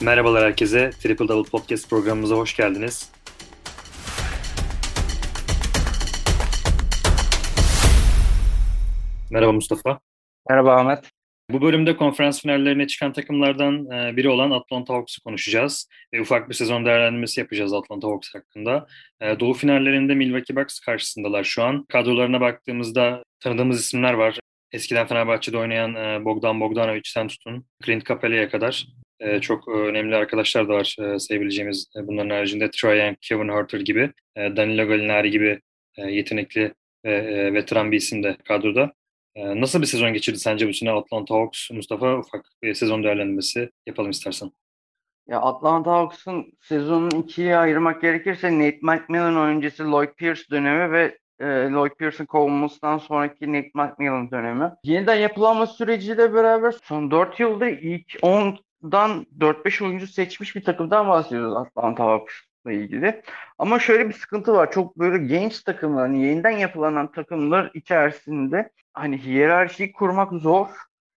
Merhabalar herkese. Triple Double Podcast programımıza hoş geldiniz. Merhaba Mustafa. Merhaba Ahmet. Bu bölümde konferans finallerine çıkan takımlardan e, biri olan Atlanta Hawks'u konuşacağız. Ve ufak bir sezon değerlendirmesi yapacağız Atlanta Hawks hakkında. E, Doğu finallerinde Milwaukee Bucks karşısındalar şu an. Kadrolarına baktığımızda tanıdığımız isimler var. Eskiden Fenerbahçe'de oynayan e, Bogdan Bogdanovic'ten tutun Clint Capela'ya kadar çok önemli arkadaşlar da var sayabileceğimiz. Bunların haricinde Trae Young, Kevin Herter gibi, Danilo Gallinari gibi yetenekli ve veteran bir isim de kadroda. Ee, nasıl bir sezon geçirdi sence bu sene Atlanta Hawks? Mustafa ufak bir sezon değerlendirmesi yapalım istersen. Ya Atlanta Hawks'ın sezonunu ikiye ayırmak gerekirse Nate McMillan öncesi Lloyd Pierce dönemi ve e, Lloyd Pierce'ın kovulmasından sonraki Nate McMillan dönemi. Yeniden yapılanma süreciyle beraber son 4 yılda ilk 10'dan 4-5 oyuncu seçmiş bir takımdan bahsediyoruz Atlanta Hawks ilgili. Ama şöyle bir sıkıntı var. Çok böyle genç takımlar, hani yeniden yapılanan takımlar içerisinde hani hiyerarşiyi kurmak zor.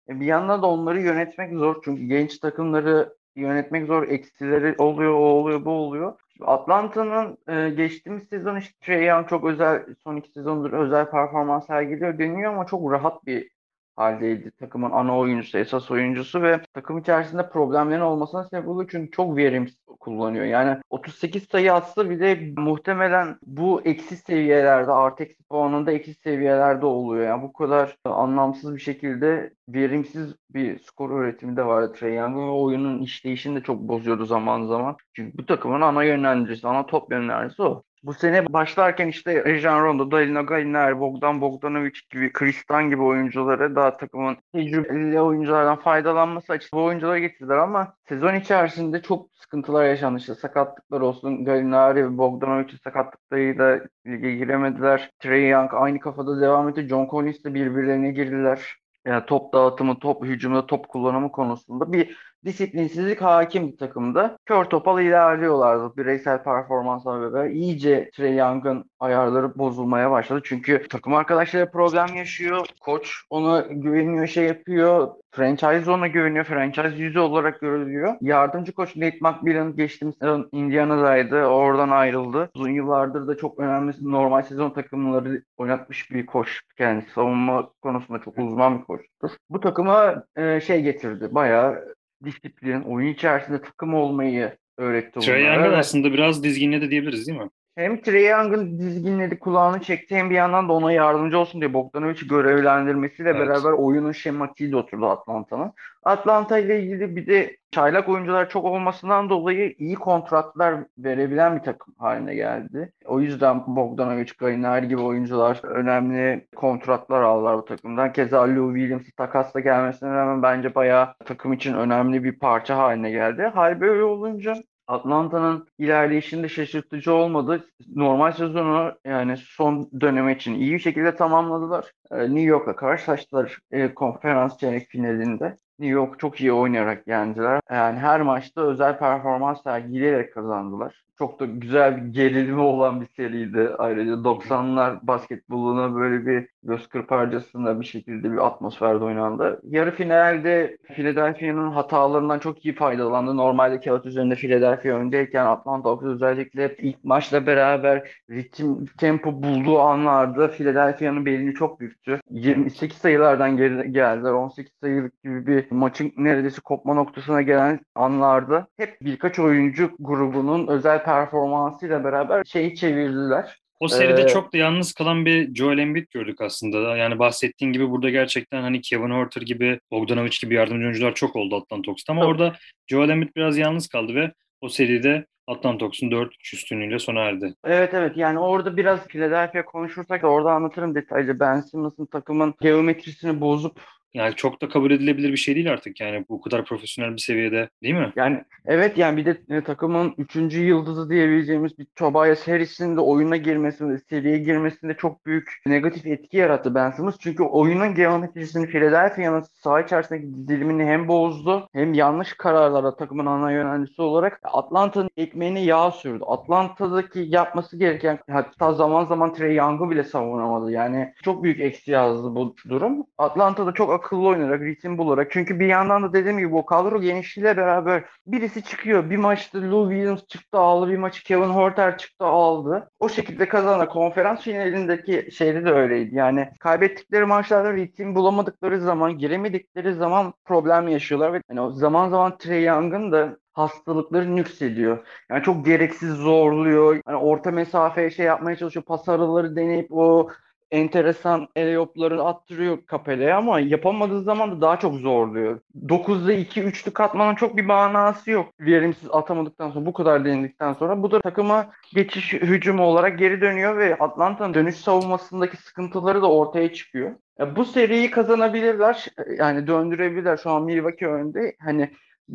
E, bir yandan da onları yönetmek zor. Çünkü genç takımları yönetmek zor. Eksileri oluyor, o oluyor, bu oluyor. Atlanta'nın e, geçtiğimiz sezon işte Trey Young çok özel, son iki sezondur özel performans sergiliyor deniyor ama çok rahat bir haldeydi. Takımın ana oyuncusu, esas oyuncusu ve takım içerisinde problemlerin olmasına sebep oluyor çünkü çok verimsiz kullanıyor. Yani 38 sayı atsa bile muhtemelen bu eksi seviyelerde artı eksi puanında eksi seviyelerde oluyor. Yani bu kadar anlamsız bir şekilde verimsiz bir skor üretimi de vardı Trey Young'ın ve oyunun işleyişini de çok bozuyordu zaman zaman. Çünkü bu takımın ana yönlendiricisi, ana top yönlendiricisi o. Bu sene başlarken işte Rajon Rondo, Dalina Gallinari, Bogdan Bogdanovic gibi, Kristan gibi oyuncuları daha takımın tecrübeli oyunculardan faydalanması açısından bu oyuncuları getirdiler ama sezon içerisinde çok sıkıntılar yaşandı. İşte sakatlıklar olsun. Gallinari ve Bogdanovic'in sakatlıklarıyla lige giremediler. Trey Young aynı kafada devam etti. John Collins de birbirlerine girdiler. Yani top dağıtımı, top hücumda, top kullanımı konusunda bir disiplinsizlik hakim bir takımda. Kör topal ilerliyorlardı bireysel performansla beraber. İyice Trey Young'ın ayarları bozulmaya başladı. Çünkü takım arkadaşları problem yaşıyor. Koç ona güveniyor, şey yapıyor. Franchise ona güveniyor. Franchise yüzü olarak görülüyor. Yardımcı koç Nate McMillan geçtiğimiz sezon Indiana'daydı. Oradan ayrıldı. Uzun yıllardır da çok önemli normal sezon takımları oynatmış bir koç. Kendisi savunma konusunda çok uzman bir koçtur. Bu takıma e, şey getirdi. Bayağı disiplin, oyun içerisinde takım olmayı öğretti. Trey Young'ın aslında biraz dizginledi diyebiliriz değil mi? Hem Trey Young'ın dizginledi kulağını çekti hem bir yandan da ona yardımcı olsun diye Bogdanovic'i görevlendirmesiyle evet. beraber oyunun şematiğiyle oturdu Atlanta'nın. Atlanta ile ilgili bir de çaylak oyuncular çok olmasından dolayı iyi kontratlar verebilen bir takım haline geldi. O yüzden Bogdanovic, Gallinari gibi oyuncular önemli kontratlar aldılar bu takımdan. Keza Lou Williams'ı takasla gelmesine rağmen bence bayağı takım için önemli bir parça haline geldi. Hal böyle olunca Atlanta'nın ilerleyişinde şaşırtıcı olmadı. Normal sezonu yani son dönemi için iyi bir şekilde tamamladılar. Ee, New York'la karşılaştılar e, konferans çeyrek finalinde. New York çok iyi oynayarak yendiler. Yani her maçta özel performans sergileyerek kazandılar. Çok da güzel bir gerilimi olan bir seriydi. Ayrıca 90'lar basketboluna böyle bir göz kırparcasında bir şekilde bir atmosferde oynandı. Yarı finalde Philadelphia'nın hatalarından çok iyi faydalandı. Normalde kağıt üzerinde Philadelphia öndeyken Atlanta Hawks özellikle ilk maçla beraber ritim tempo bulduğu anlarda Philadelphia'nın belini çok büktü. 28 sayılardan geri geldiler. 18 sayılık gibi bir maçın neredeyse kopma noktasına gelen anlarda hep birkaç oyuncu grubunun özel performansıyla beraber şeyi çevirdiler. O seride ee, çok da yalnız kalan bir Joel Embiid gördük aslında. Yani bahsettiğin gibi burada gerçekten hani Kevin Horter gibi, Bogdanovic gibi yardımcı oyuncular çok oldu Atlanta Hawks'ta ama tabii. orada Joel Embiid biraz yalnız kaldı ve o seride Atlanta Hawks'un 4-3 üstünlüğüyle sona erdi. Evet evet yani orada biraz Philadelphia konuşursak da orada anlatırım detaylıca. Ben Simmons'ın takımın geometrisini bozup yani çok da kabul edilebilir bir şey değil artık yani bu kadar profesyonel bir seviyede değil mi? Yani evet yani bir de e, takımın üçüncü yıldızı diyebileceğimiz bir Tobias Harris'in de oyuna girmesinde, seriye girmesinde çok büyük negatif etki yarattı Ben Simmons. Çünkü oyunun geometrisini Philadelphia'nın saha içerisindeki dizilimini hem bozdu hem yanlış kararlara takımın ana yöneticisi olarak Atlanta'nın ekmeğine yağ sürdü. Atlanta'daki yapması gereken hatta zaman zaman Trey Young'u bile savunamadı. Yani çok büyük eksi yazdı bu durum. Atlanta'da çok akıllı oynayarak, ritim bularak. Çünkü bir yandan da dediğim gibi o kadro genişliğiyle beraber birisi çıkıyor. Bir maçta Lou Williams çıktı aldı, bir maçı Kevin Horter çıktı aldı. O şekilde kazanan konferans finalindeki şeyde de öyleydi. Yani kaybettikleri maçlarda ritim bulamadıkları zaman, giremedikleri zaman problem yaşıyorlar ve yani zaman zaman Trey Young'ın da hastalıkları nüksediyor. Yani çok gereksiz zorluyor. Yani orta mesafeye şey yapmaya çalışıyor. Pas araları deneyip o enteresan eleyopları attırıyor Kapele'ye ama yapamadığı zaman da daha çok zorluyor. 9'da 2 üçlü katmanın çok bir manası yok. Verimsiz atamadıktan sonra bu kadar denildikten sonra bu da takıma geçiş hücumu olarak geri dönüyor ve Atlanta'nın dönüş savunmasındaki sıkıntıları da ortaya çıkıyor. Bu seriyi kazanabilirler. Yani döndürebilirler. Şu an Milwaukee önde. Hani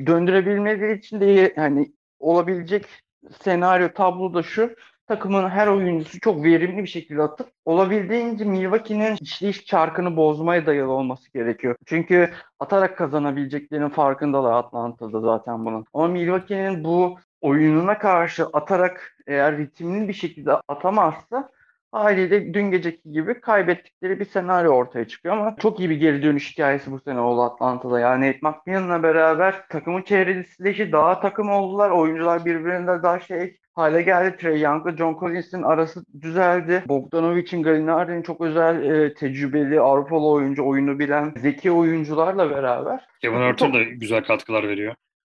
döndürebilmeleri için de yani olabilecek senaryo tablo da şu takımın her oyuncusu çok verimli bir şekilde atıp olabildiğince Milwaukee'nin işleyiş çarkını bozmaya dayalı olması gerekiyor. Çünkü atarak kazanabileceklerinin farkındalar Atlanta'da zaten bunun. Ama Milwaukee'nin bu oyununa karşı atarak eğer ritimli bir şekilde atamazsa haliyle dün geceki gibi kaybettikleri bir senaryo ortaya çıkıyor ama çok iyi bir geri dönüş hikayesi bu sene oldu Atlanta'da. Yani McMillan'la beraber takımın çevresi daha takım oldular. Oyuncular birbirinden daha şey hale geldi. Trey Young'la John Collins'in arası düzeldi. Bogdanovic'in, Gallinari'nin çok özel e, tecrübeli Avrupalı oyuncu, oyunu bilen zeki oyuncularla beraber. Kevin Hurter da güzel katkılar veriyor.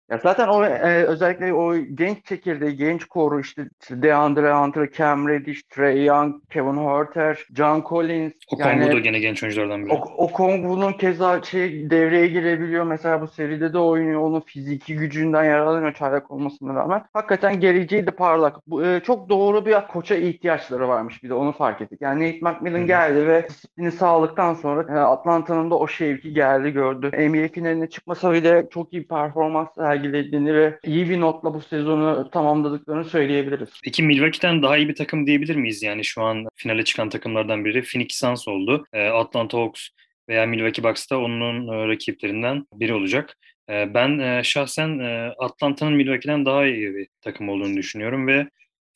Ya zaten o e, özellikle o genç çekirdeği, genç koru işte, DeAndre Hunter, Cam Reddish, Trey Young, Kevin Huerter, John Collins. O yani, Kongu da gene genç oyunculardan biri. O, o Kongu'nun keza şey devreye girebiliyor. Mesela bu seride de oynuyor. Onun fiziki gücünden yararlanıyor çaylak olmasına rağmen. Hakikaten geleceği de parlak. Bu, e, çok doğru bir koça ihtiyaçları varmış bir de onu fark ettik. Yani Nate McMillan Hı-hı. geldi ve disiplini sağladıktan sonra e, Atlanta'nın da o şevki geldi gördü. NBA finaline çıkmasa bile çok iyi performans sergilediğini ve iyi bir notla bu sezonu tamamladıklarını söyleyebiliriz. Peki Milwaukee'den daha iyi bir takım diyebilir miyiz? Yani şu an finale çıkan takımlardan biri Phoenix Suns oldu. E, Atlanta Hawks veya Milwaukee Bucks da onun e, rakiplerinden biri olacak. E, ben e, şahsen e, Atlanta'nın Milwaukee'den daha iyi bir takım olduğunu düşünüyorum ve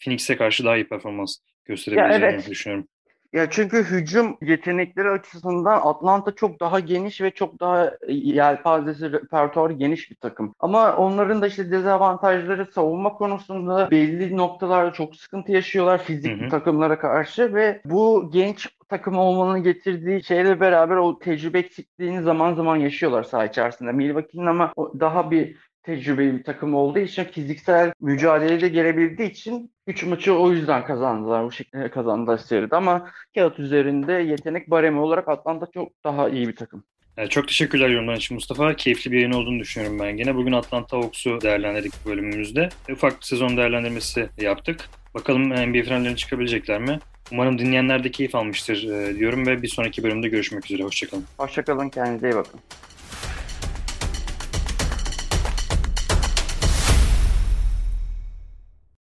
Phoenix'e karşı daha iyi performans gösterebileceğini evet. düşünüyorum. Ya çünkü hücum yetenekleri açısından Atlanta çok daha geniş ve çok daha yelpazesi, repertuarı geniş bir takım. Ama onların da işte dezavantajları savunma konusunda belli noktalarda çok sıkıntı yaşıyorlar fizik hı hı. takımlara karşı ve bu genç takım olmanın getirdiği şeyle beraber o tecrübe eksikliğini zaman zaman yaşıyorlar saha içerisinde. Milwaukee'nin ama daha bir tecrübeli bir takım olduğu için fiziksel mücadelede gelebildiği için 3 maçı o yüzden kazandılar. Bu şekilde kazandılar seride ama kağıt üzerinde yetenek baremi olarak Atlanta çok daha iyi bir takım. çok teşekkürler yorumlar için Mustafa. Keyifli bir yayın olduğunu düşünüyorum ben gene. Bugün Atlanta Hawks'u değerlendirdik bölümümüzde. Ufak bir sezon değerlendirmesi yaptık. Bakalım NBA finallerine çıkabilecekler mi? Umarım dinleyenler de keyif almıştır diyorum ve bir sonraki bölümde görüşmek üzere. Hoşçakalın. Hoşçakalın. Kendinize iyi bakın.